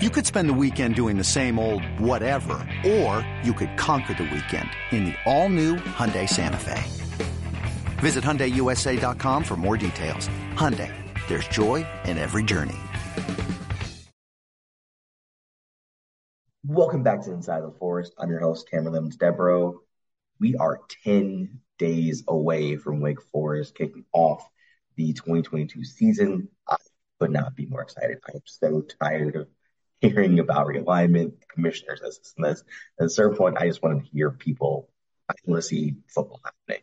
You could spend the weekend doing the same old whatever, or you could conquer the weekend in the all-new Hyundai Santa Fe. Visit HyundaiUSA.com for more details. Hyundai, there's joy in every journey. Welcome back to Inside the Forest. I'm your host, Cameron Lemons Debro. We are 10 days away from Wake Forest kicking off the 2022 season. I could not be more excited. I am so tired of hearing about realignment, commissioners as this and this. At a certain point, I just wanted to hear people. I want to see football happening.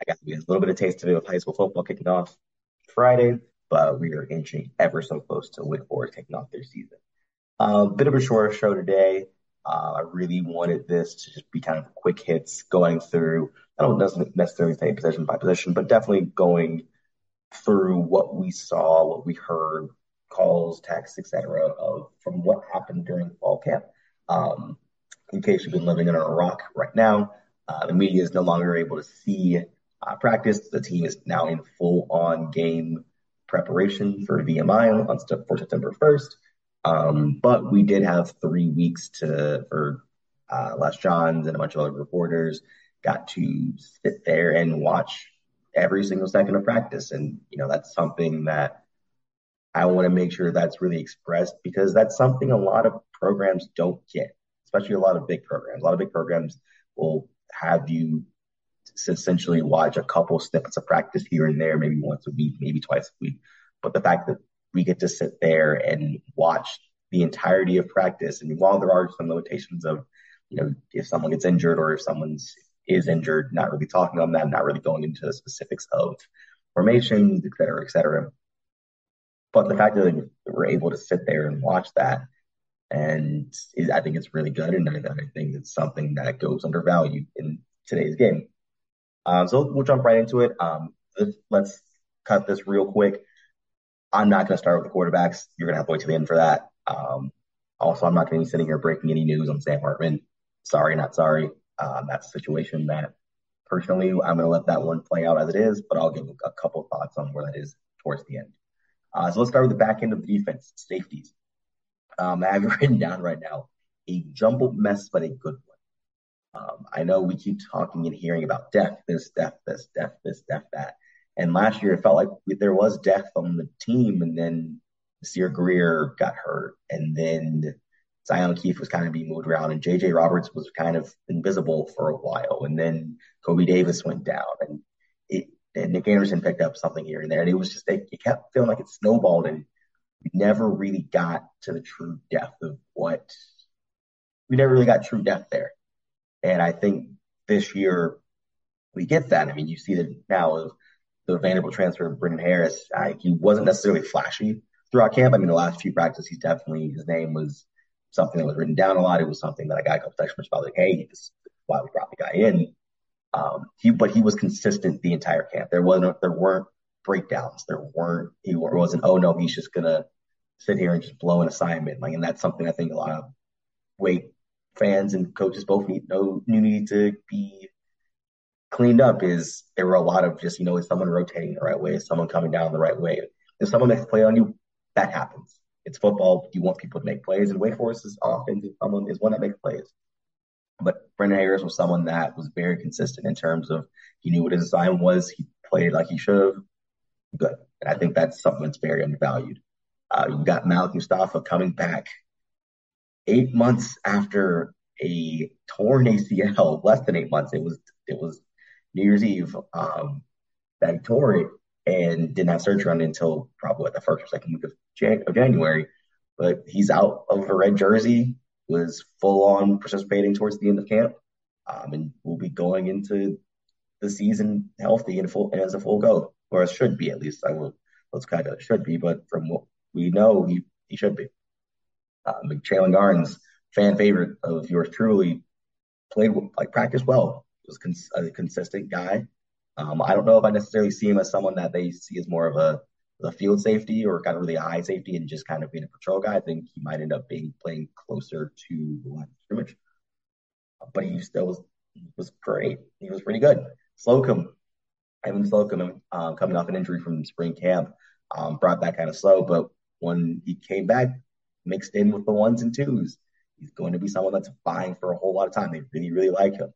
I got a little bit of taste of it with high school football kicking off Friday, but we are inching ever so close to Wake Forest kicking off their season. A uh, bit of a shorter show today. Uh, I really wanted this to just be kind of quick hits going through. I don't necessarily say position by position, but definitely going through what we saw, what we heard, calls, texts, etc., of from what happened during fall camp. Um, in case you've been living a rock right now, uh, the media is no longer able to see uh, practice. The team is now in full-on game preparation for VMI on for September 1st. Um, but we did have three weeks to for uh, Les Johns and a bunch of other reporters got to sit there and watch every single second of practice, and you know that's something that I want to make sure that's really expressed because that's something a lot of programs don't get, especially a lot of big programs. A lot of big programs will have you essentially watch a couple snippets of practice here and there, maybe once a week, maybe twice a week. But the fact that we get to sit there and watch the entirety of practice, and while there are some limitations of, you know, if someone gets injured or if someone's is injured, not really talking on that, not really going into the specifics of formations, et cetera, et cetera. But the fact that we're able to sit there and watch that, and I think it's really good. And I think it's something that goes undervalued in today's game. Um, so we'll jump right into it. Um, let's, cut this real quick. I'm not going to start with the quarterbacks. You're going to have to wait to the end for that. Um, also, I'm not going to be sitting here breaking any news on Sam Hartman. Sorry, not sorry. Um, that's a situation that personally, I'm going to let that one play out as it is, but I'll give a couple thoughts on where that is towards the end. Uh, so let's start with the back end of the defense, safeties. Um, I have it written down right now, a jumbled mess, but a good one. Um, I know we keep talking and hearing about death, this, death, this, death, this, death, that. And last year it felt like there was death on the team, and then Sierra Greer got hurt, and then Zion Keith was kind of being moved around, and JJ Roberts was kind of invisible for a while, and then Kobe Davis went down, and it and Nick Anderson picked up something here and there, and it was just it, it kept feeling like it snowballed, and we never really got to the true depth of what we never really got true depth there, and I think this year we get that. I mean, you see that now of the Vanderbilt transfer of Brendan Harris. I, he wasn't necessarily flashy throughout camp. I mean, the last few practices, he's definitely his name was something that was written down a lot. It was something that I got a couple texts from about like, hey, this is why we brought the guy in. Um, he, but he was consistent the entire camp. There wasn't, there weren't breakdowns. There weren't, he wasn't, oh no, he's just gonna sit here and just blow an assignment. Like, and that's something I think a lot of Wake fans and coaches both need know need to be cleaned up. Is there were a lot of just you know is someone rotating the right way, is someone coming down the right way, if someone makes a play on you, that happens. It's football. You want people to make plays, and Wake Forest's offense is someone is one that makes plays. But Brendan Harris was someone that was very consistent in terms of he knew what his assignment was. He played like he should have. Good. And I think that's something that's very undervalued. Uh, you got Malik Mustafa coming back eight months after a torn ACL, less than eight months. It was it was New Year's Eve um, that he tore it and didn't have surgery on it until probably what, the first or second week of, Jan- of January. But he's out of a red jersey, was full on participating towards the end of camp, um, and will be going into the season healthy and full and as a full go, or it should be at least. I will let's kind of should be, but from what we know, he he should be. Um, Chelen Garnes, fan favorite of yours truly, played like practice well. Was cons- a consistent guy. Um, I don't know if I necessarily see him as someone that they see as more of a, a field safety or kind of really a high safety and just kind of being a patrol guy. I think he might end up being playing closer to the line of scrimmage. But he still was was great. He was pretty good. Slocum, Evan Slocum, um, coming off an injury from spring camp, um, brought that kind of slow. But when he came back, mixed in with the ones and twos. He's going to be someone that's vying for a whole lot of time. They really, really like him.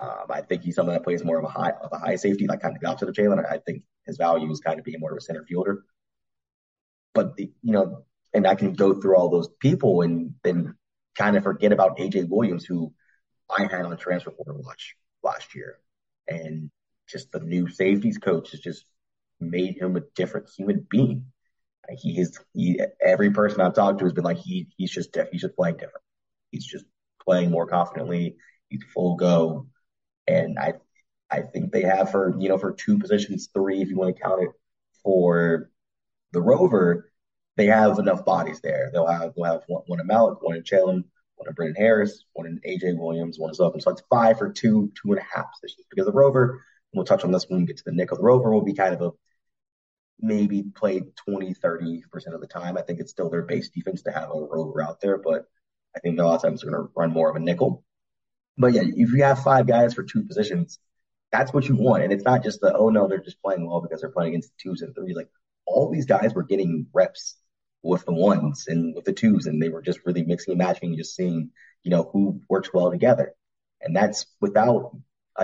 Um, I think he's someone that plays more of a high of a high safety, like kind of the opposite of Jalen. I think his value is kind of being more of a center fielder. But the, you know, and I can go through all those people and then kind of forget about AJ Williams, who I had on transfer portal watch last year, and just the new safeties coach has just made him a different human being. He is he every person I've talked to has been like he he's just he's just playing different. He's just playing more confidently. He's full go, and I I think they have for you know for two positions, three if you want to count it for the Rover, they have enough bodies there. They'll have they'll have one, one in Malik, one in Chelen, one in Brendan Harris, one in AJ Williams, one in Slocum. So it's five for two, two and a half positions. Because the Rover, we'll touch on this when we get to the nickel. The Rover will be kind of a maybe played 20, 30% of the time. I think it's still their base defense to have a rover out there, but I think a lot of times they're going to run more of a nickel. But yeah, if you have five guys for two positions, that's what you want. And it's not just the, oh no, they're just playing well because they're playing against twos and threes. Like all these guys were getting reps with the ones and with the twos, and they were just really mixing and matching and just seeing, you know, who works well together. And that's without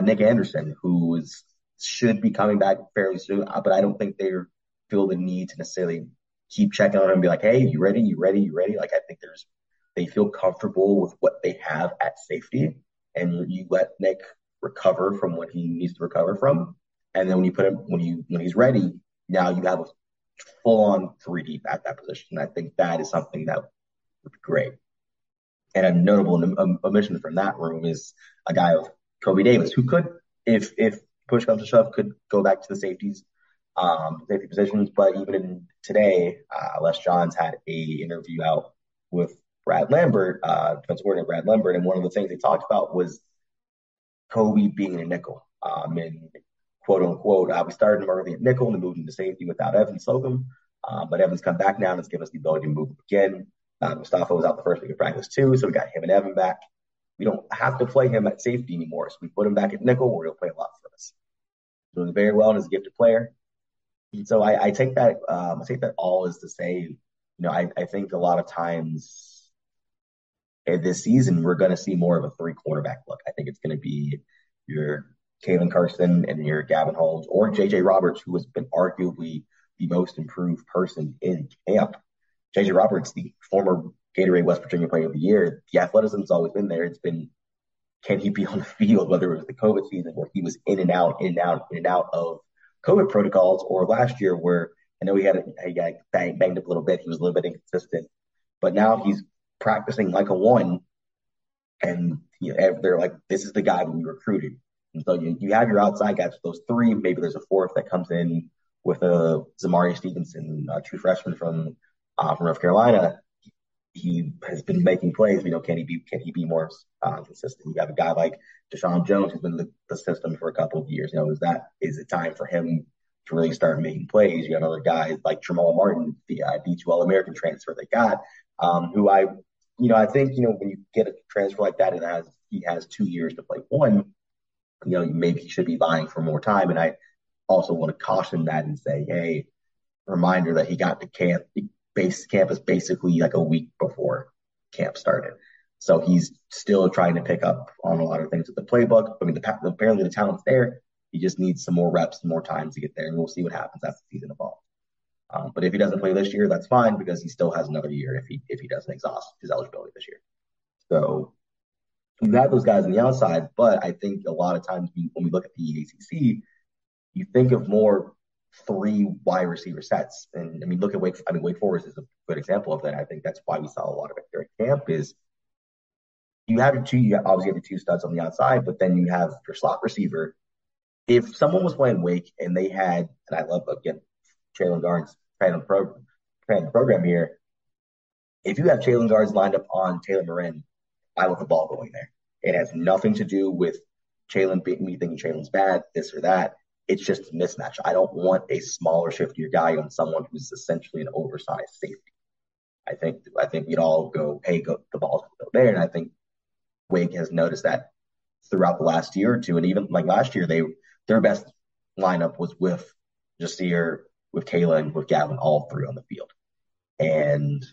Nick Anderson, who is should be coming back fairly soon, uh, but I don't think they're feel the need to necessarily keep checking on him and be like, hey, you ready? You ready? You ready? Like I think there's they feel comfortable with what they have at safety, and you let Nick recover from what he needs to recover from, and then when you put him when you when he's ready, now you have a full on three deep at that position. I think that is something that would be great. And a notable omission from that room is a guy of Kobe Davis, who could, if if push comes to shove, could go back to the safeties um, safety positions. But even in today, uh, Les Johns had a interview out with Brad Lambert, uh, defensive coordinator Brad Lambert, and one of the things they talked about was Kobe being a nickel. Um, and quote unquote, uh, we started him early at nickel and moved him to safety without Evan Slocum. Uh, but Evan's come back now and has given us the ability to move him again. Uh, Mustafa was out the first week of practice too, so we got him and Evan back. We don't have to play him at safety anymore, so we put him back at nickel where he'll play a lot for us. Doing very well and is a gifted player so I, I take that um, I take that all is to say, you know, I, I think a lot of times this season we're going to see more of a three quarterback look. I think it's going to be your Caelen Carson and your Gavin Holmes or JJ Roberts, who has been arguably the most improved person in camp. JJ Roberts, the former Gatorade West Virginia Player of the Year, the athleticism's always been there. It's been can he be on the field, whether it was the COVID season where he was in and out, in and out, in and out of COVID protocols or last year where I know he had a, he got banged up a little bit. He was a little bit inconsistent, but now he's practicing like a one, and you know, they're like, this is the guy that we recruited. And so you, you have your outside guys, those three. Maybe there's a fourth that comes in with a Zamari Stevenson, a true freshman from uh, from North Carolina. He has been making plays. You know, can he be can he be more uh, consistent? You have a guy like Deshaun Jones, who's been in the, the, system for a couple of years. You know, is that is it time for him to really start making plays? You got other guys like Jamal Martin, the uh, D2 All American transfer they got, um, who I, you know, I think you know when you get a transfer like that and has he has two years to play one, you know, maybe he should be vying for more time. And I also want to caution that and say, hey, reminder that he got to camp base campus basically like a week before camp started. So he's still trying to pick up on a lot of things with the playbook. I mean, the, apparently the talent's there. He just needs some more reps and more time to get there, and we'll see what happens as the season evolves. Um, but if he doesn't play this year, that's fine because he still has another year if he if he doesn't exhaust his eligibility this year. So you have those guys on the outside, but I think a lot of times we, when we look at the ACC, you think of more three wide receiver sets. And I mean, look at Wake. I mean, Wake Forest is a good example of that. I think that's why we saw a lot of it during camp. Is you have your two, you obviously have your two studs on the outside, but then you have your slot receiver. If someone was playing Wake and they had, and I love again, Chelen Garnes playing the, pro, the program here. If you have Chelen Garnes lined up on Taylor Morin, I want the ball going there. It has nothing to do with Jalen me thinking Jalen's bad, this or that. It's just a mismatch. I don't want a smaller, shiftier guy on someone who's essentially an oversized safety. I think I think we'd all go, hey, go the ball's go there, and I think Wake has noticed that throughout the last year or two, and even like last year, they their best lineup was with Jasir, with Kayla, and with Gavin, all three on the field. And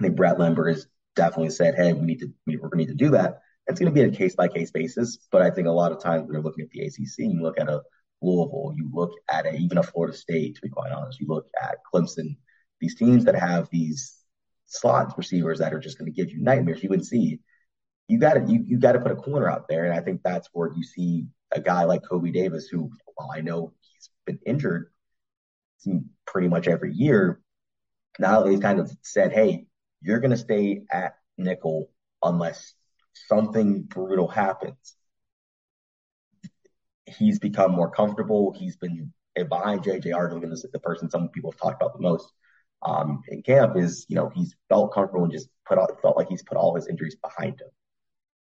I think Brad Lambert has definitely said, "Hey, we need to we, we're going to need to do that." It's going to be a case by case basis, but I think a lot of times when you're looking at the ACC, you look at a Louisville, you look at a, even a Florida State, to be quite honest, you look at Clemson, these teams that have these slot receivers that are just going to give you nightmares. You would see you got to you, you got to put a corner out there, and I think that's where you see a guy like Kobe Davis, who while I know he's been injured pretty much every year, now he's kind of said, "Hey, you're going to stay at nickel unless something brutal happens." He's become more comfortable. He's been behind JJ Ardoin is the person some people have talked about the most um, in camp. Is you know he's felt comfortable and just put out felt like he's put all his injuries behind him.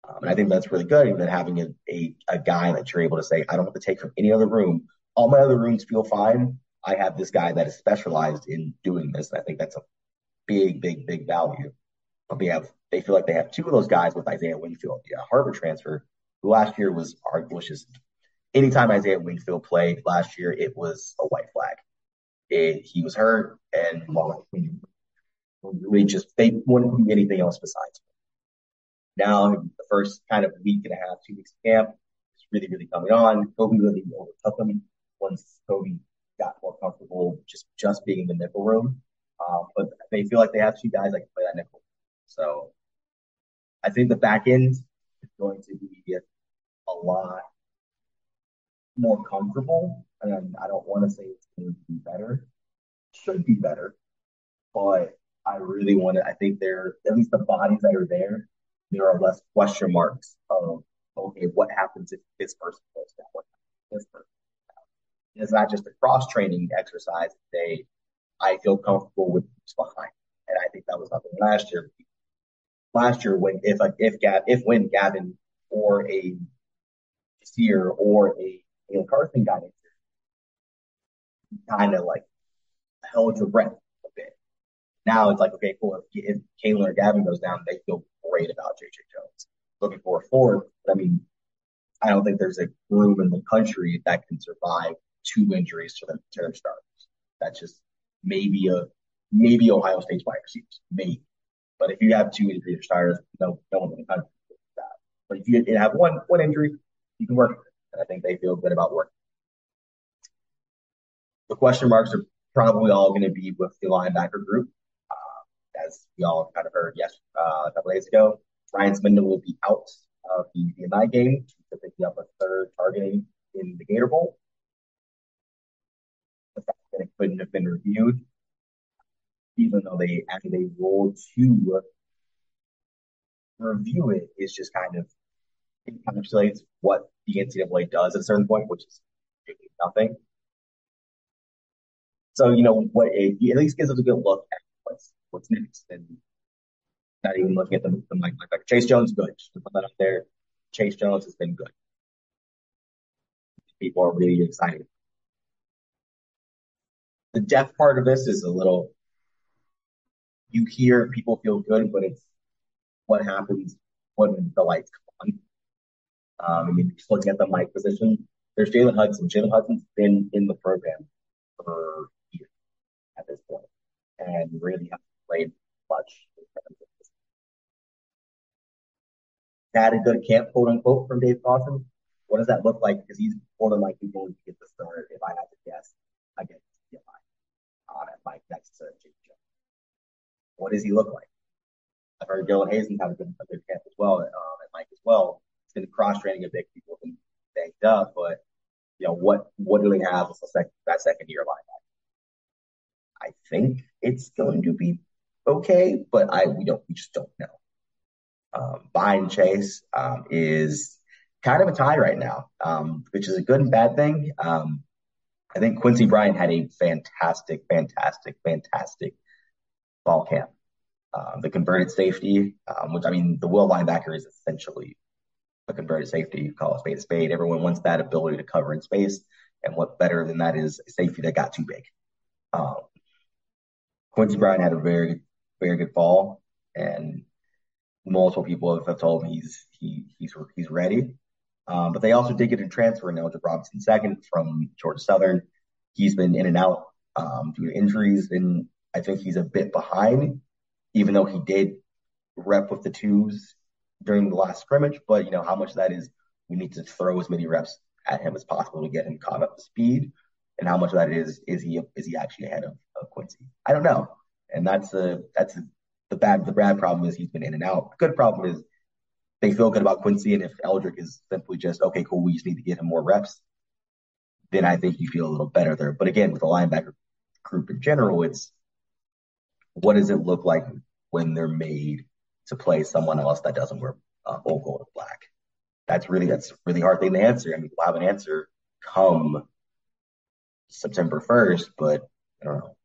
Um, and I think that's really good. And then having a, a, a guy that you're able to say, I don't have to take from any other room. All my other rooms feel fine. I have this guy that is specialized in doing this. I think that's a big, big, big value. But they have, they feel like they have two of those guys with Isaiah Wingfield, uh, Harvard transfer, who last year was, was just anytime Isaiah Wingfield played last year, it was a white flag. It, he was hurt, and we just they wouldn't do anything else besides. Now, the first kind of week and a half, two weeks of camp is really, really coming on. Kobe really overtook him once Kobe got more comfortable just just being in the nickel room. Um, but they feel like they have two guys that can play that nickel. So I think the back end is going to be a lot more comfortable. And I don't want to say it's going to be better. Should be better. But I really want to, I think they're, at least the bodies that are there, there are less question marks of, okay, what happens if this person goes down? What happens if this person? It's not just a cross training exercise. They, I feel comfortable with who's behind. And I think that was something last year. Last year, when if if Gav if when Gavin or a Sear or a Neil Carson got injured, kind of like held your breath a bit. Now it's like, okay, cool. If, if or Gavin goes down, they feel great about JJ Jones. Looking for a fourth, I mean, I don't think there's a room in the country that can survive two injuries to their, to their starters. That's just maybe a maybe Ohio State's wide receivers, maybe. But if you have two injuries starters, no, no one country that. But if you have one one injury, you can work with it. and I think they feel good about working. The question marks are probably all going to be with the linebacker group. Uh, as we all kind of heard yes, uh, a couple days ago, Ryan Smenda will be out of the night game to pick up a third targeting in the Gator Bowl. That it couldn't have been reviewed, even though they actually they rolled to review it, is just kind of encapsulates what the NCAA does at a certain point, which is nothing. So, you know, what it, at least gives us a good look at what's what's next. And not even looking at the, the like, like Chase Jones, good. Just to put that up there. Chase Jones has been good. People are really excited. The depth part of this is a little, you hear people feel good, but it's what happens when the lights come on. Um, mean, just looking at the mic position, there's Jalen Hudson. Jalen Hudson's been in the program for years at this point and really hasn't played much. Had a good camp, quote unquote, from Dave Clawson. What does that look like? Because he's more than likely going to get the start. If I had to guess, I get mine on at Mike next to Jake Jones. What does he look like? I've heard Dylan Hazen have a good, a good camp as well, um, at Mike as well It's been cross training a bit. People have been banged up, but you know what? What do they have as sec- that second year linebacker? I think it's going to be okay, but I we don't we just don't know. Um, behind Chase um, is kind of a tie right now, um, which is a good and bad thing. Um, I think Quincy Bryant had a fantastic, fantastic, fantastic ball camp. Uh, the converted safety, um, which I mean, the will linebacker is essentially a converted safety. You call a spade a spade. Everyone wants that ability to cover in space. And what better than that is a safety that got too big. Um, Quincy Bryant had a very, very good fall, and multiple people have told me he's he he's he's ready. Um, but they also did get a transfer in Eldrick Robinson second from Georgia Southern. He's been in and out um, due to injuries, and I think he's a bit behind even though he did rep with the twos during the last scrimmage. But you know how much that is, we need to throw as many reps at him as possible to get him caught up to speed, and how much of that is is he is he actually ahead of, of Quincy? I don't know, and that's a that's a, the bad the bad problem is he's been in and out. The good problem is they feel good about Quincy, and if Eldrick is simply just okay, cool, we just need to get him more reps, then I think you feel a little better there. But again, with the linebacker group in general, it's what does it look like when they're made to play someone else that doesn't wear uh, old gold or black? That's really that's a really hard thing to answer. I mean, we'll have an answer come September first, but I don't know.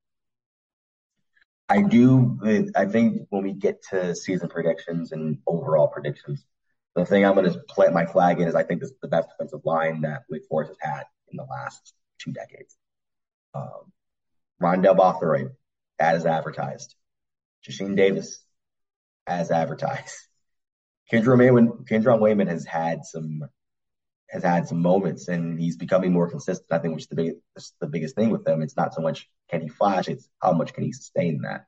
I do. I think when we get to season predictions and overall predictions, the thing I'm going to plant my flag in is I think this is the best defensive line that Wake Forest has had in the last two decades. Um, Rondell Bothroyd, as advertised. Jasheen Davis, as advertised. Kendron Wayman, Kendron Wayman has had some has had some moments, and he's becoming more consistent. I think, which is the the biggest thing with him. It's not so much can he flash; it's how much can he sustain that.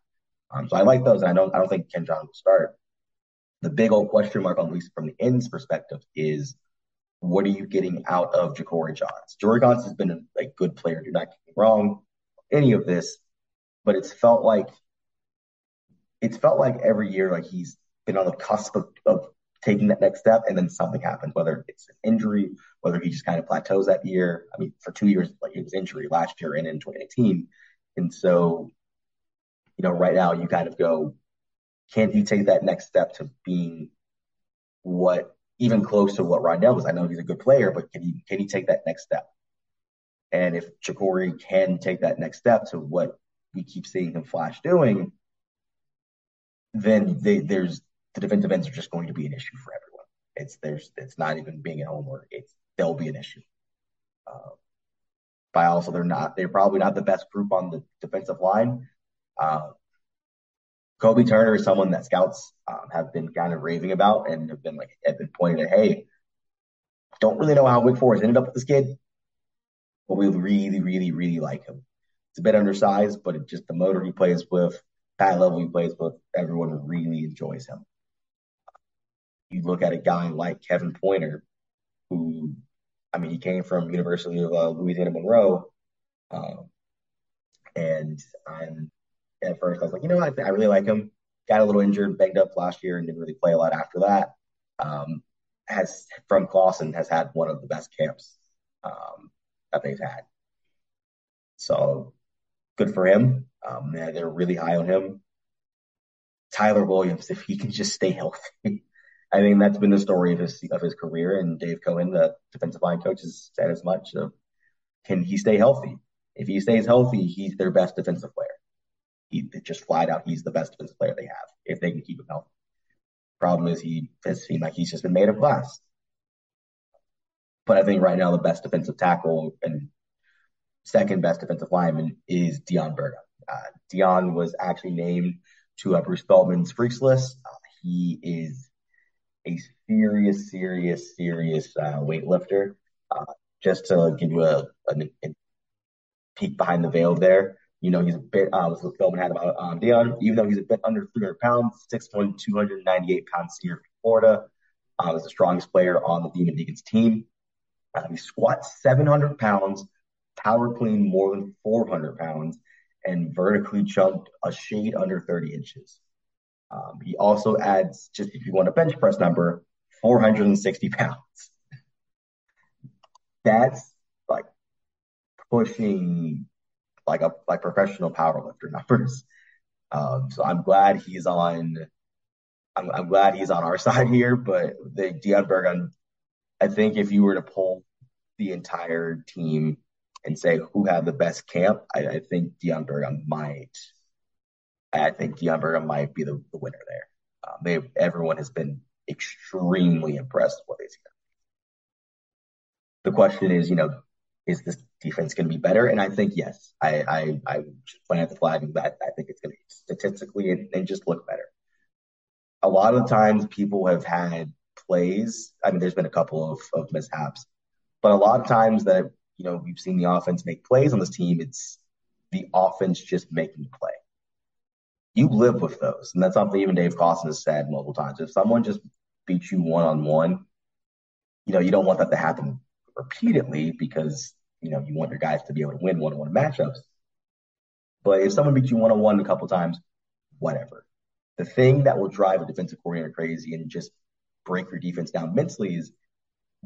Um, so I like those, and I don't I don't think Kendron will start. The big old question mark, at least from the ends perspective, is what are you getting out of Ja'Cory Johns? Ja'Cory Johns has been a, a good player. Do not get me wrong, any of this, but it's felt like it's felt like every year like he's been on the cusp of, of taking that next step and then something happens, whether it's an injury, whether he just kind of plateaus that year. I mean, for two years, like it was injury last year and in 2018. And so, you know, right now you kind of go, can he take that next step to being what even close to what Rondell was? I know he's a good player, but can he can he take that next step? And if Ja'Cory can take that next step to what we keep seeing him flash doing, then they, there's the defensive ends are just going to be an issue for everyone. It's there's it's not even being at home or it's they'll be an issue. Uh, but also they're not they're probably not the best group on the defensive line. Uh, Kobe Turner is someone that scouts um, have been kind of raving about and have been like have been pointing at, hey, don't really know how Wake Forest ended up with this kid, but we really, really, really like him. It's a bit undersized, but just the motor he plays with, that level he plays with, everyone really enjoys him you look at a guy like Kevin Pointer, who, I mean, he came from University of uh, Louisiana Monroe, um, and I'm at first I was like, you know, I, I really like him. Got a little injured, banged up last year, and didn't really play a lot after that. Um, has from Clawson has had one of the best camps um, that they've had. So good for him. Um, they're really high on him. Tyler Williams, if he can just stay healthy, I think that's been the story of his of his career. And Dave Cohen, the defensive line coach, has said as much. So can he stay healthy? If he stays healthy, he's their best defensive player. He just flat out, he's the best defensive player they have if they can keep him healthy. Problem is, he has seemed like he's just been made of glass. But I think right now the best defensive tackle and second best defensive lineman is Deon Burgum. Uh, Deon was actually named to uh, Bruce Feldman's freaks list. Uh, he is a serious, serious, serious uh, weightlifter. Uh, just to give you a, a, a, peek behind the veil there, you know, he's a bit, uh, was what Feldman had about um, Deon, even though he's a bit under 300 pounds, six 6'1", 298 pounds senior from Florida, uh, was the strongest player on the Demon Deacons team. Uh, he squats 700 pounds, power clean more than 400 pounds, and vertically jumped a shade under 30 inches. Um, he also adds, just if you want a bench press number, 460 pounds. That's like pushing like a like professional powerlifter numbers. Um, so I'm glad he's on. I'm, I'm, glad he's on our side here, but the Deon Burgum, I think if you were to pull the entire team and say who had the best camp, I, I think Deon Burgum might I think Burgum might be the, the winner there. Um, they everyone has been extremely impressed with what they see. The question is, you know, is this defense going to be better? And I think yes. I I I plant the flag that I think it's going to statistically and, and just look better. A lot of times people have had plays. I mean, there's been a couple of, of mishaps, but a lot of times that you know we've seen the offense make plays on this team. It's the offense just making the play you live with those. And that's something even Dave Clawson has said multiple times. If someone just beats you one on one, you know, you don't want that to happen repeatedly because, you know, you want your guys to be able to win one on one matchups. But if someone beats you one on one a couple times, whatever. The thing that will drive a defensive coordinator crazy and just break your defense down mentally is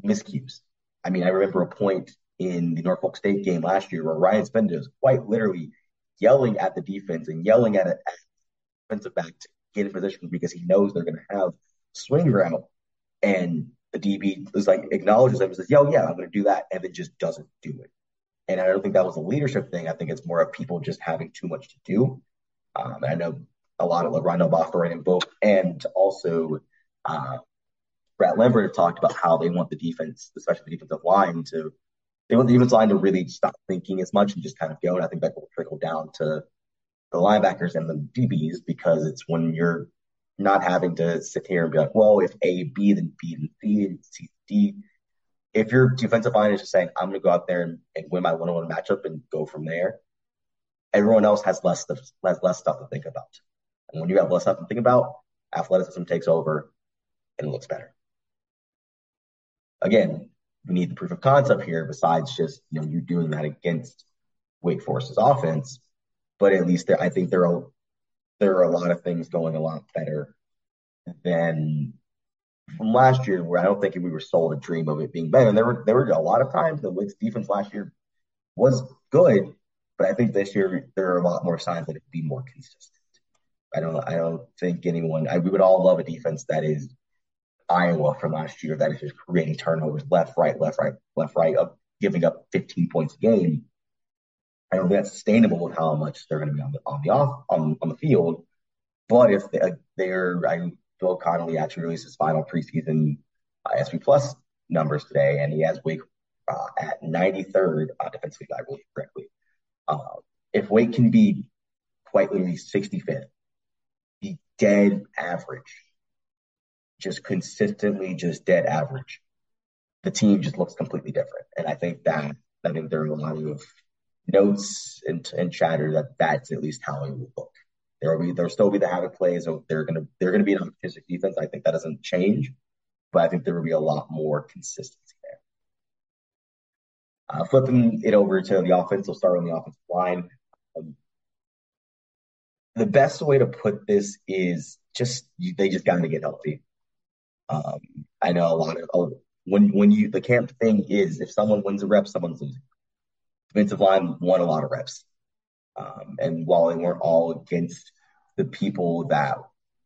miscues. I mean, I remember a point in the Norfolk State game last year where Ryan Smenda was quite literally yelling at the defense and yelling at it defensive back to get in position because he knows they're going to have swing route. And the DB is like acknowledges him and says, "Yo, yeah, I'm going to do that," and then just doesn't do it. And I don't think that was a leadership thing. I think it's more of people just having too much to do. Um, I know a lot of Rondell Bothroyd and both, and also uh, Brad Lambert have talked about how they want the defense, especially the defensive line, to they want the defensive line to really stop thinking as much and just kind of go. And I think that will trickle down to the linebackers and the DBs because it's when you're not having to sit here and be like, well, if A, B, then B, then C, and C, D. If your defensive line is just saying, I'm going to go out there and, and win my one on one matchup and go from there, everyone else has less stuff, less, less stuff to think about. And when you have less stuff to think about, athleticism takes over and it looks better. Again, we need the proof of concept here besides just, you know, you doing that against Wake Forest's offense but at least I think there are there are a lot of things going a lot better than from last year, where I don't think we were sold a dream of it being better. And there were there were a lot of times the Wake's defense last year was good, but I think this year there are a lot more signs that it would be more consistent. I don't I don't think anyone I, we would all love a defense that is Iowa from last year that is just creating turnovers left, right, left, right, left, right, up, giving up 15 points a game. I don't think that's sustainable with how much they're going to be on the on the off on, on the field. But if they, they're, I Bill Connelly actually released his final preseason uh, SP Plus numbers today, and he has Wake uh, at 93rd uh, defensively, I believe correctly. Uh, if Wake can be quite literally 65th, be dead average, just consistently just dead average, the team just looks completely different. And I think that I think there are a lot of notes and, and chatter that that's at least how it will look. There will be there'll still be the havoc plays. So they're gonna they're gonna be an opportunistic defense. I think that doesn't change, but I think there will be a lot more consistency there. Uh, flipping it over to the offense, we'll start on the offensive line. Um, the best way to put this is just they just got to get healthy. Um, I know a lot of oh, when when you the camp thing is if someone wins a rep, someone's losing defensive line won a lot of reps. Um, and while they weren't all against the people that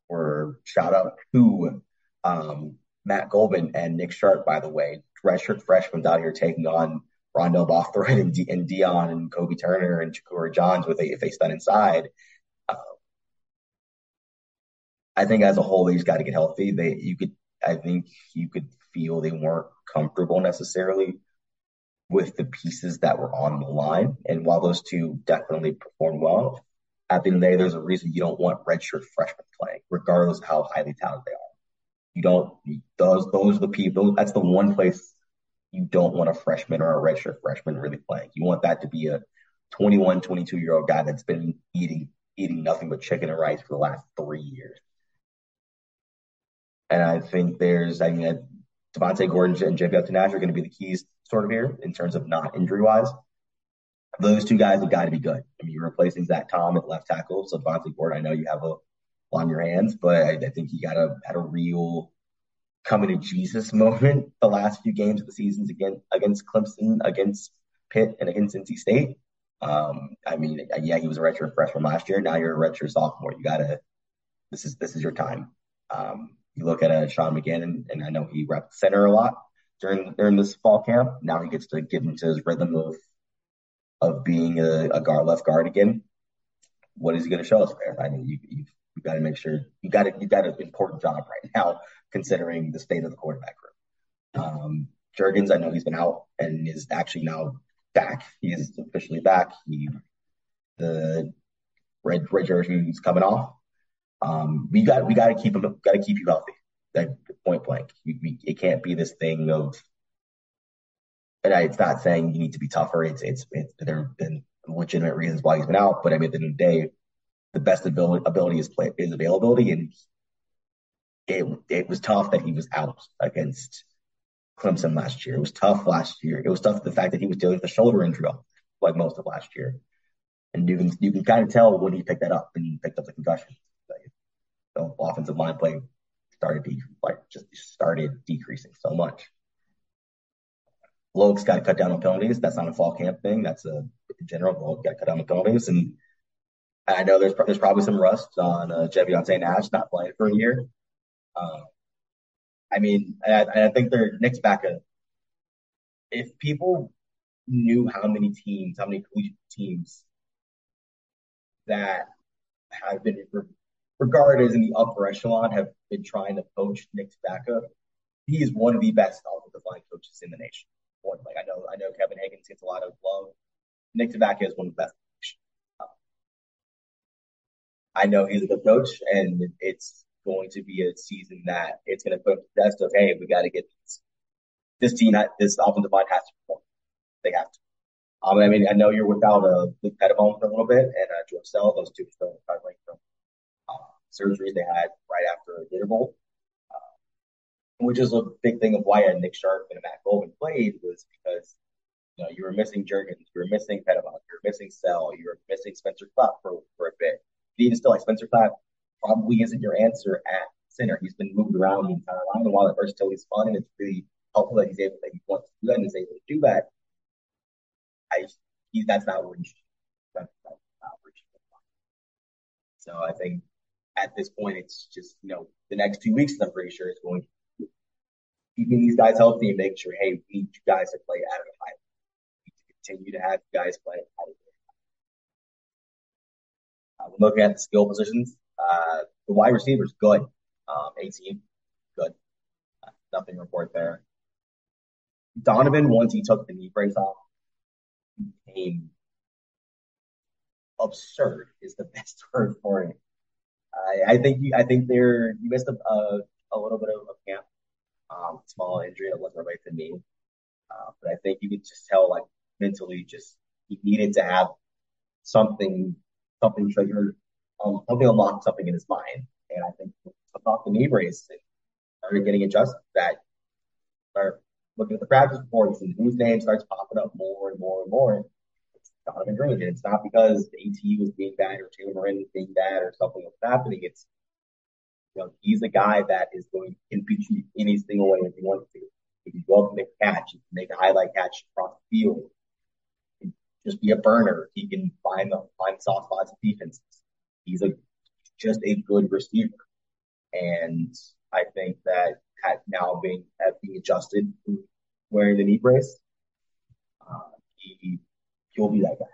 were shout out to um, Matt Goldman and Nick Sharp, by the way, redshirt freshmen out here taking on Rondell Bothroyd and, D- and Dion and Kobe Turner and Shakura Johns with a, if they stand inside. Uh, I think as a whole, they just got to get healthy. They, you could, I think you could feel they weren't comfortable necessarily with the pieces that were on the line. And while those two definitely performed well, at the end of the day, there's a reason you don't want redshirt freshmen playing, regardless of how highly talented they are. You don't those those are the people. That's the one place you don't want a freshman or a redshirt freshman really playing. You want that to be a 21, 22 year old guy that's been eating eating nothing but chicken and rice for the last three years. And I think there's, I mean, Devontae Gordon and JP Nash are going to be the keys sort of here in terms of not injury wise. Those two guys have got to be good. I mean, you're replacing Zach Tom at left tackle. So Devontae Gordon, I know you have a on your hands, but I, I think he got a had a real coming to Jesus moment the last few games of the seasons again against Clemson, against Pitt, and against NC State. Um, I mean, yeah, he was a redshirt freshman last year. Now you're a redshirt sophomore. You gotta. This is this is your time. Um, you look at a uh, Sean McGannon, and I know he repped center a lot during during this fall camp. Now he gets to get into his rhythm of of being a, a guard, left guard again. What is he going to show us there? I mean, you, you've, you've got to make sure you got. You got an important job right now, considering the state of the quarterback room. Um, Jurgens, I know he's been out and is actually now back. He is officially back. He the red red jersey is coming off. Um, we got we got to keep him got to keep you healthy. That point blank. You, it can't be this thing of. And I, it's not saying you need to be tougher. It's it's, it's there have been legitimate reasons why he's been out, but I mean at the end of the day, the best ability, ability is play is availability, and it it was tough that he was out against Clemson last year. It was tough last year. It was tough the fact that he was dealing with a shoulder injury like most of last year, and you can you can kind of tell when he picked that up and he picked up the concussion. The offensive line play started de- like just started decreasing so much. Logue's got to cut down on penalties. That's not a fall camp thing. That's a general. Logue got to cut down on penalties, and I know there's there's probably some rust on uh, Javionte St. Nash not playing for a year. Um, I mean, I, I think they're Nick's back. If people knew how many teams, how many collegiate teams that have been regarded as in the upper echelon have been trying to poach Nick Tabacca, he is one of the best offensive line coaches in the nation. Like I know, I know Kevin Higgins gets a lot of love. Nick Tabacca is one of the best. I know he's a good coach, and it's going to be a season that it's going to put the test of, hey, we got to get this, this team, this offensive line has to perform. They have to. Um, I mean, I know you're without uh, Luke Pettibone for a little bit, and uh, George Sell. Those two are still recovering from surgeries they had right after the interval, uh, which is a big thing of why Nick Sharp and Matt Golden played was because you know you were missing Jurgens, you were missing Pettibone, you were missing Sell, you were missing Spencer Clapp for for a bit. Even still, like Spencer Clapp probably isn't your answer at center. He's been moved around the entire line, and while at first is fun and it's really helpful that he's able that he wants to do that and is able to do that, I he, that's not where he should so I think at this point, it's just you know the next two weeks. I'm pretty sure is going to keeping these guys healthy and making sure, hey, we need you guys to play at a high. We need to continue to have you guys play at a high. Uh, we're looking at the skill positions. Uh, the wide receivers, good. Um, 18, good. Uh, nothing report there. Donovan, once he took the knee brace off, became absurd. Is the best word for it. I, I think you, I think they're you missed a a, a little bit of, a camp. Um, small injury that wasn't related to me, uh, but I think you could just tell like mentally, just he needed to have something something triggered um, something unlocked something in his mind. And I think about the knee brace and started getting adjusted that start looking at the practice reports and whose name starts popping up more and more and more. It's Donovan. And it's not because the AT was being bad or Morin was being bad or something was happening. It's you know, he's a guy that is going to beat you any single way if he wants to. If you go up and make a catch, you can make a highlight catch across the field. Just be a burner. He can find the find soft spots of defenses he's a just a good receiver. And I think that at now being at being adjusted wearing the knee brace, uh, he he'll be that guy.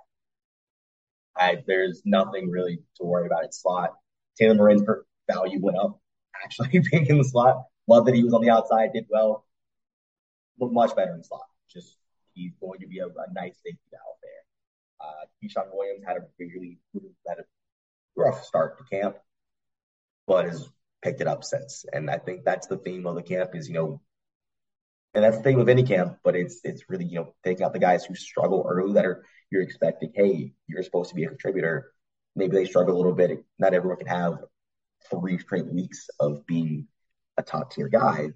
I, there's nothing really to worry about in slot. Taylor Morin's value went up actually being in the slot. Love that he was on the outside, did well. Look much better in slot. Just he's going to be a, a nice safety out there. Uh, Keyshawn Williams had a really had a rough start to camp, but has picked it up since. And I think that's the theme of the camp is, you know, and that's the theme with any camp, but it's it's really, you know, taking out the guys who struggle early that are you're expecting, hey, you're supposed to be a contributor. Maybe they struggle a little bit. Not everyone can have three straight weeks of being a top tier guy.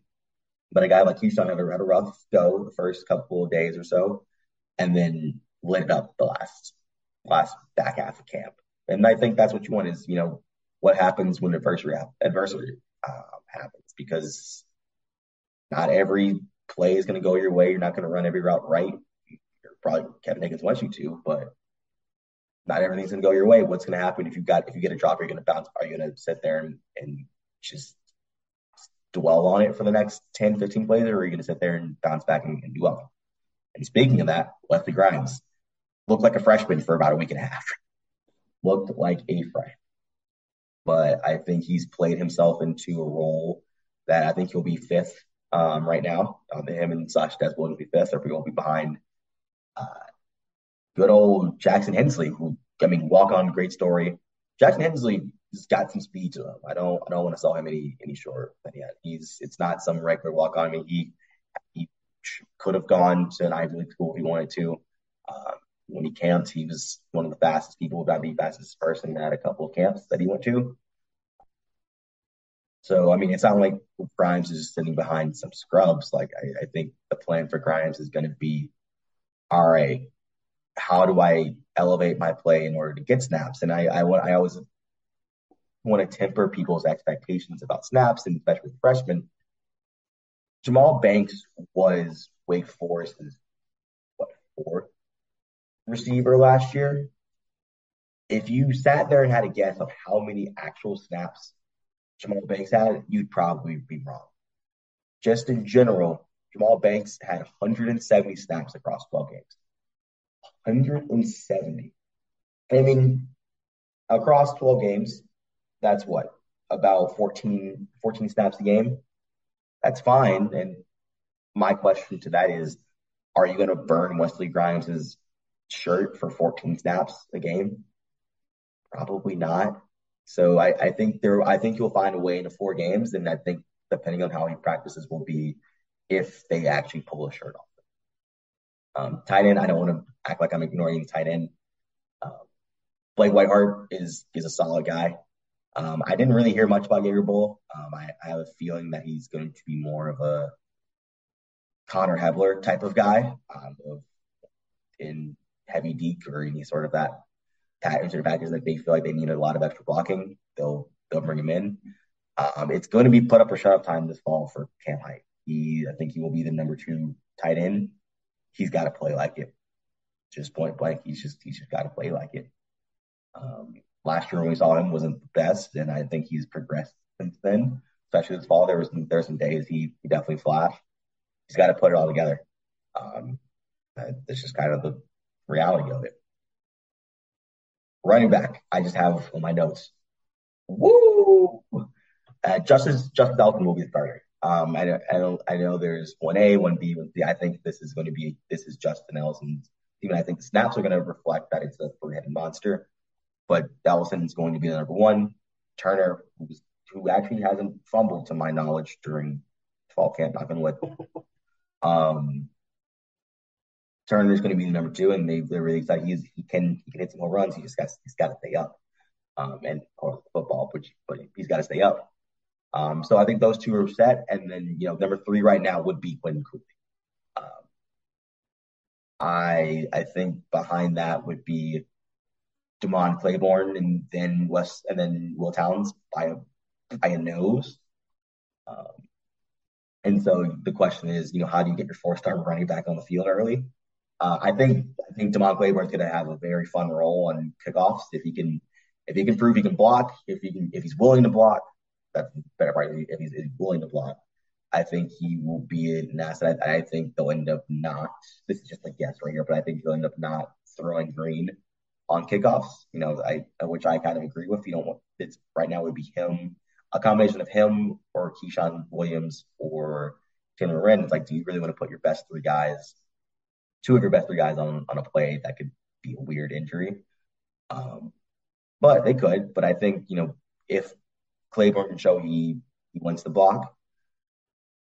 But a guy like Keyshawn had a, had a rough go the first couple of days or so, and then lit it up the last last back half of camp. And I think that's what you want is, you know, what happens when adversity, adversity uh, happens because not every play is going to go your way. You're not going to run every route right. You're probably Kevin Higgins wants you to, but not everything's going to go your way. What's going to happen if you got if you get a drop? Are you going to bounce? Are you going to sit there and, and just dwell on it for the next 10, 15 plays, or are you going to sit there and bounce back and, and do well? And speaking of that, Wesley Grimes looked like a freshman for about a week and a half looked like a freshman. But I think he's played himself into a role that I think he'll be fifth um, right now. Um, him and Sasha Desboy will be fifth, or we won't be behind uh, good old Jackson Hensley, who I mean, walk on, great story. Jackson Hensley has got some speed to him. I don't I don't want to sell him any any short But yeah, He's it's not some regular walk on. I mean, he he could have gone to an Ivy League school if he wanted to. Um, when he camped, he was one of the fastest people, got the fastest person at a couple of camps that he went to. So, I mean, it's not like Grimes is just sitting behind some scrubs. Like, I, I think the plan for Grimes is going to be, all right, how do I elevate my play in order to get snaps? And I, I I always want to temper people's expectations about snaps, and especially freshmen. Jahmal Banks was Wake Forest's what fourth receiver last year. If you sat there and had a guess of how many actual snaps Jahmal Banks had, you'd probably be wrong. Just in general, Jahmal Banks had 170 snaps across 12 games. 170. I mean, across 12 games, that's what? About 14, 14 snaps a game. That's fine. And my question to that is, are you going to burn Wesley Grimes' shirt for 14 snaps a game? Probably not. So I, I think there, I think you'll find a way into four games, and I think depending on how he practices will be if they actually pull a shirt off. Um, tight end, I don't want to act like I'm ignoring tight end. Um, Blake Whiteheart is is a solid guy. Um, I didn't really hear much about Gabriel Bull. Um, I, I, have a feeling that he's going to be more of a Connor Hebler type of guy um, in heavy deke or any sort of that package or package that they feel like they need a lot of extra blocking. They'll they'll bring him in. Um, it's going to be put up or shut up time this fall for Cam Hite. He, I think he will be the number two tight end. He's got to play like it. Just point blank, he's just he's just got to play like it. Um, last year when we saw him wasn't the best, and I think he's progressed since then. Especially this fall, there was there were some days he he definitely flashed. He's got to put it all together. Um, that's just kind of the reality of it. Running back, I just have on my notes. Woo! Uh, Justice Justice Ellison will be the starter. Um, I, I don't I know there's one A, one B, one C. I think this is going to be this is Justice Ellison's even I think the snaps are going to reflect that it's a three-headed monster but Ellison is going to be the number one. Turner, who actually hasn't fumbled to my knowledge during fall camp, not gonna let. Um, Turner is going to be the number two, and they, they're really excited. He's, he can he can hit some home runs. He just got he's got to stay up, um, and or football, which but he's got to stay up. Um, so I think those two are set, and then you know number three right now would be Quinn Cooley. Um, I I think behind that would be Demond Claiborne and then West and then Will Towns by a by a nose. Um, and so the question is, you know, how do you get your four star running back on the field early? Uh, I think I think Demond Claiborne is going to have a very fun role on kickoffs if he can if he can prove he can block if he can if he's willing to block that's better part if he's, if he's willing to block I think he will be an asset. I, I think they'll end up not. This is just a guess right here, but I think they'll end up not throwing Greene on kickoffs. You know, I which I kind of agree with. You don't it's right now it would be him, a combination of him or Ke'Shawn Williams or Taylor Morin. It's like, do you really want to put your best three guys, two of your best three guys on on a play that could be a weird injury? Um, but they could. But I think you know if Claiborne can show he he wants the block,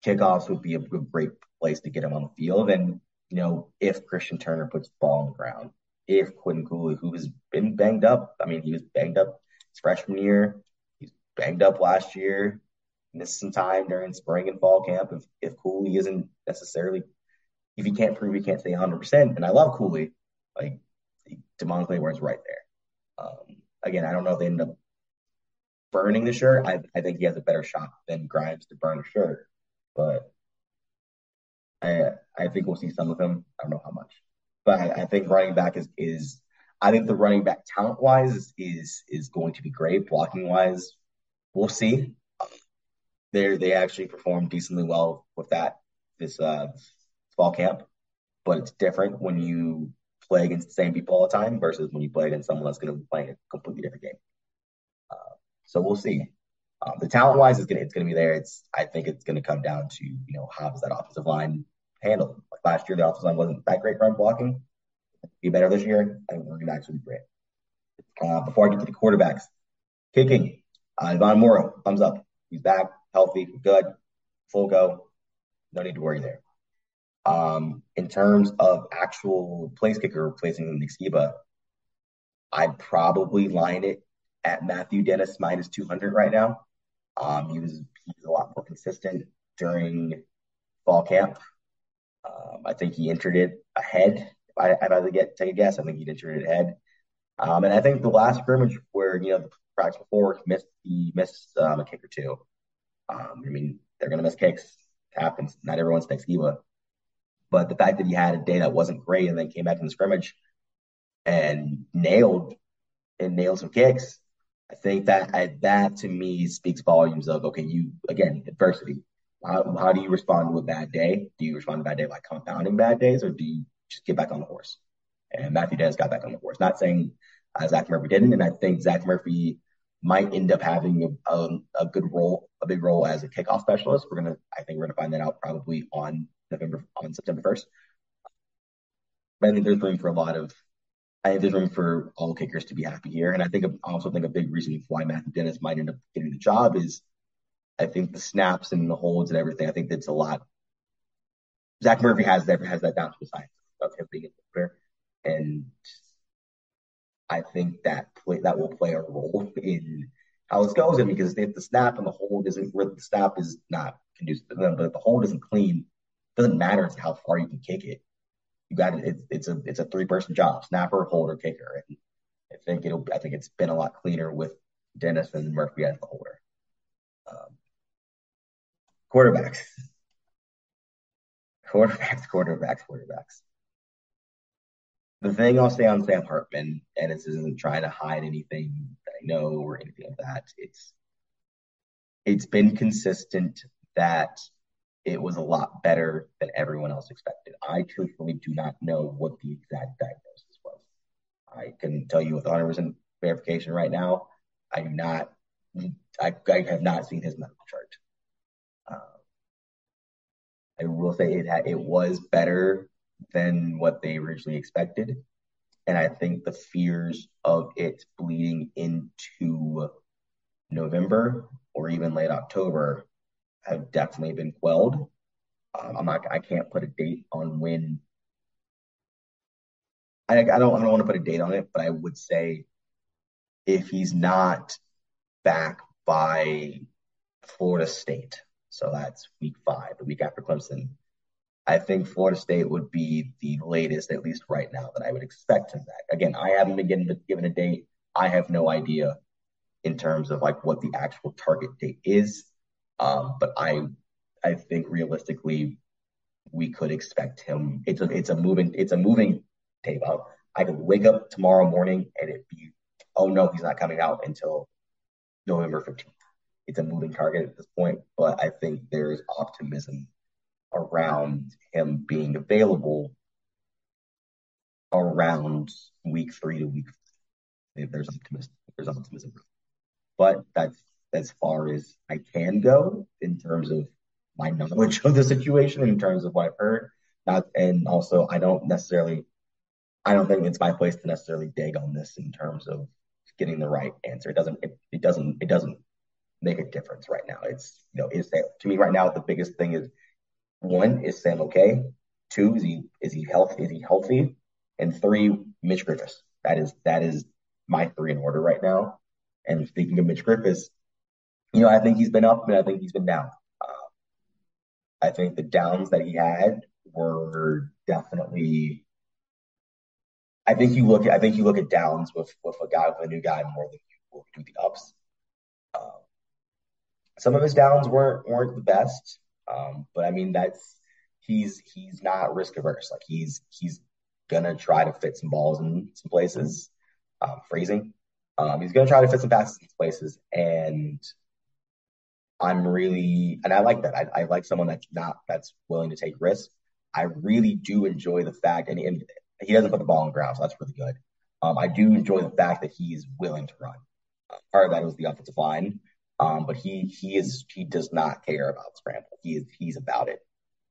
kickoffs would be a great place to get him on the field. And you know if Christian Turner puts the ball on the ground, if Quinn Cooley, who has been banged up, I mean, he was banged up his freshman year, he's banged up last year, missed some time during spring and fall camp. If if Cooley isn't necessarily, if he can't prove he can't stay 100, percent and I love Cooley, like Demond Claiborne's right there. Um, again, I don't know if they end up burning the shirt. I I think he has a better shot than Grimes to burn a shirt, but I I think we'll see some of him. I don't know how much. But I, I think running back is is I think the running back talent wise is is, is going to be great. Blocking wise, we'll see. They they actually performed decently well with that this uh, fall camp, but it's different when you play against the same people all the time versus when you play against someone that's going to be playing a completely different game. Uh, so we'll see. Um, the talent wise is gonna it's gonna be there. It's I think it's gonna come down to you know how does that offensive line handle Like last year, the offensive line wasn't that great run blocking. Be better this year. I think running backs would be great. Uh, before I get to the quarterbacks, kicking, uh, Ivan Mora, thumbs up. He's back, healthy, good, full go. No need to worry there. Um, in terms of actual place kicker replacing Nick Sciba, I'd probably line it at Matthew Dennis minus 200 right now. Um, he was he was a lot more consistent during fall camp. Um, I think he entered it ahead. I, if I had to get take a guess, I think he entered it ahead. Um, and I think the last scrimmage where you know the practice before missed he missed um, a kick or two. Um, I mean, they're gonna miss kicks. It happens. Not everyone's Nick Sciba. But the fact that he had a day that wasn't great and then came back in the scrimmage and nailed and nailed some kicks, I think that that to me speaks volumes of okay, you again adversity. How, how do you respond to a bad day? Do you respond to a bad day by compounding bad days, or do you just get back on the horse? And Matthew Dennis got back on the horse. Not saying uh, Zach Murphy didn't, and I think Zach Murphy might end up having a, a, a, good role, a big role as a kickoff specialist. We're gonna, I think we're gonna find that out probably on November, on September first. I think there's room for a lot of, I think there's room for all kickers to be happy here, and I think I also think a big reason why Matthew Dennis might end up getting the job is, I think the snaps and the holds and everything. I think that's a lot. Zach Murphy has that has that down to a science of him being a kicker, and I think that play that will play a role in how this goes. And because if the snap and the hold isn't where the snap is not conducive to them, but if the hold isn't clean, doesn't matter how far you can kick it. You got it. It's a it's a three person job: snapper, holder, kicker. And I think it'll. I think it's been a lot cleaner with Dennis and Murphy as the holder. Um, quarterbacks, quarterbacks, quarterbacks, quarterbacks the thing I'll say on Sam Hartman, and this isn't trying to hide anything that I know or anything of that. It's it's been consistent that it was a lot better than everyone else expected. I truthfully do not know what the exact diagnosis was. I can tell you with 100% verification right now. I do not. I, I have not seen his medical chart. Uh, I will say it had, it was better than what they originally expected. And I think the fears of it bleeding into November or even late October have definitely been quelled. Um, I'm not. I can't put a date on when. I, I don't. I don't want to put a date on it, but I would say if he's not back by Florida State, so that's week five, the week after Clemson, I think Florida State would be the latest, at least right now, that I would expect him back. Again, I haven't been given, given a date. I have no idea in terms of like what the actual target date is. Um, but I, I think realistically, we could expect him. It's a, it's a moving, it's a moving out. I could wake up tomorrow morning and it be, oh no, he's not coming out until November 15th. It's a moving target at this point, but I think there's optimism around him being available around week three to week. If there's optimism, there's optimism, but that's as far as I can go in terms of my knowledge of the situation, in terms of what I've heard. Not, and also, I don't necessarily, I don't think it's my place to necessarily dig on this in terms of getting the right answer. It doesn't, it, it doesn't, it doesn't make a difference right now. It's, you know, is that to me right now, the biggest thing is one, is Sam okay? Two, is he is he healthy? Is he healthy? And three, Mitch Griffis. That is that is my three in order right now. And speaking of Mitch Griffis, you know, I think he's been up and I think he's been down. Uh, I think the downs that he had were definitely. I think you look at I think you look at downs with with a guy with a new guy more than you do the ups. Um, some of his downs weren't weren't the best. Um, but I mean, that's he's he's not risk averse. Like he's he's gonna try to fit some balls in some places. Um, phrasing. Um, he's gonna try to fit some passes in places, and I'm really and I like that. I, I like someone that's not that's willing to take risks. I really do enjoy the fact, and, and he doesn't put the ball on the ground, so that's really good. Um, I do enjoy the fact that he's willing to run. Uh, part of that was the offensive line. Um, but he he is he does not care about scramble. He is he's about it.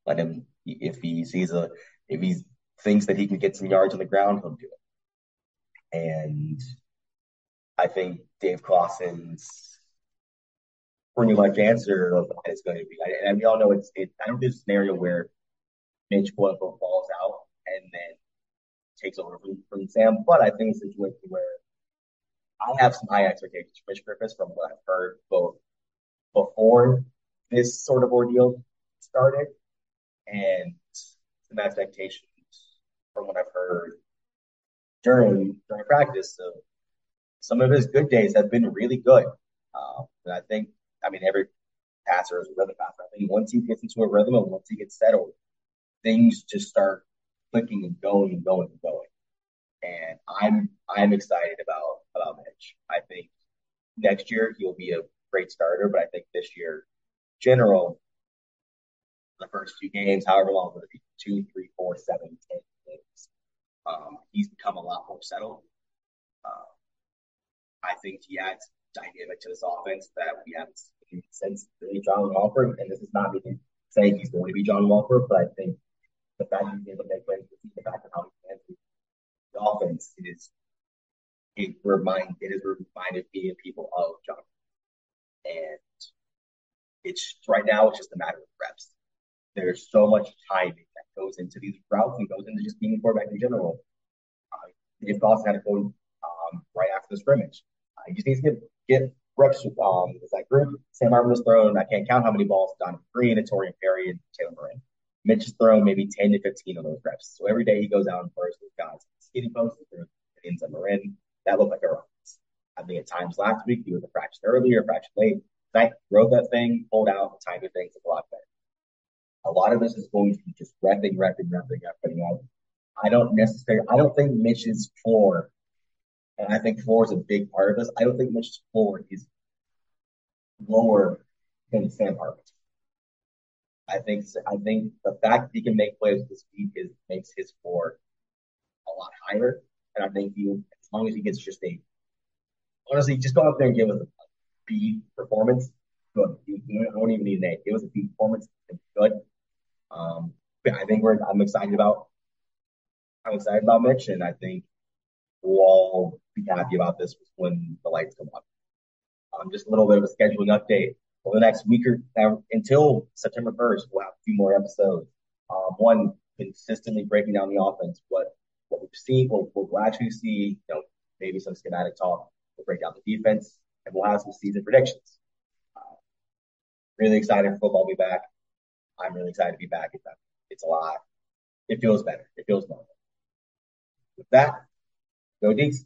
Let him if he sees a if he thinks that he can get some yards on the ground, he'll do it. And I think Dave Clawson's pretty much answer is going to be, and we all know it's it. I don't do a scenario where Mitch quote falls out and then takes over from, from Sam. But I think it's a situation where I have some high expectations for Mitch Griffis from what I've heard both before this sort of ordeal started and some expectations from what I've heard during during practice. So some of his good days have been really good. Um, and I think, I mean, every passer is a rhythm passer. I think once he gets into a rhythm and once he gets settled, things just start clicking and going and going and going. And I'm I'm excited about about Mitch. I think next year he'll be a great starter, but I think this year, general, the first few games, however long it two, three, four, seven, ten games, um, he's become a lot more settled. Uh, I think he adds dynamic to this offense that we haven't seen since really John Wolford. And this is not me saying he's going to be John Wolford, but I think the fact he's able to make plays, the fact of how he handles the offense is it remind it has reminded me and people of John. And it's right now it's just a matter of reps. There's so much timing that goes into these routes and goes into just being a quarterback in general. Uh, Dave Goss had to go um, right after the scrimmage. Uh, he just needs to get, reps um, with that group. Sam Hartman was thrown. I can't count how many balls Donavon Greene and Taurean Perry and Taylor Morin. Mitch has thrown maybe 10 to 15 of those reps. So every day he goes out and throws those guys. Skinny post, he ends up Morin. That looked like a run. I think at times last week he was a fraction earlier, a fraction late. I wrote that thing, pulled out, the timing things a lot better. A lot of this is going to be just repping, repping, repping, repping. Out. I don't necessarily, I don't think Mitch's floor, and I think floor is a big part of this. I don't think Mitch's floor is lower than Sam Hartman. I think I think the fact that he can make plays with his feet is makes his floor a lot higher. And I think he, as long as he gets just a honestly, just go up there and give us a B performance. Good. You, you don't even need an A. Give us a B performance. Good. Um, I think we're. I'm excited about. I'm excited about Mitch, and I think we'll all be happy about this was when the lights come on. Um, just a little bit of a scheduling update over the next week or uh, until September 1st. We'll have a few more episodes. Um, one consistently breaking down the offense, what what we've seen, what we'll actually see. You know, maybe some schematic talk. We'll break down the defense, and we'll have some season predictions. Uh, really excited for football to be back. I'm really excited to be back. It's, it's a lot. It feels better. It feels normal. With that, go Deeks.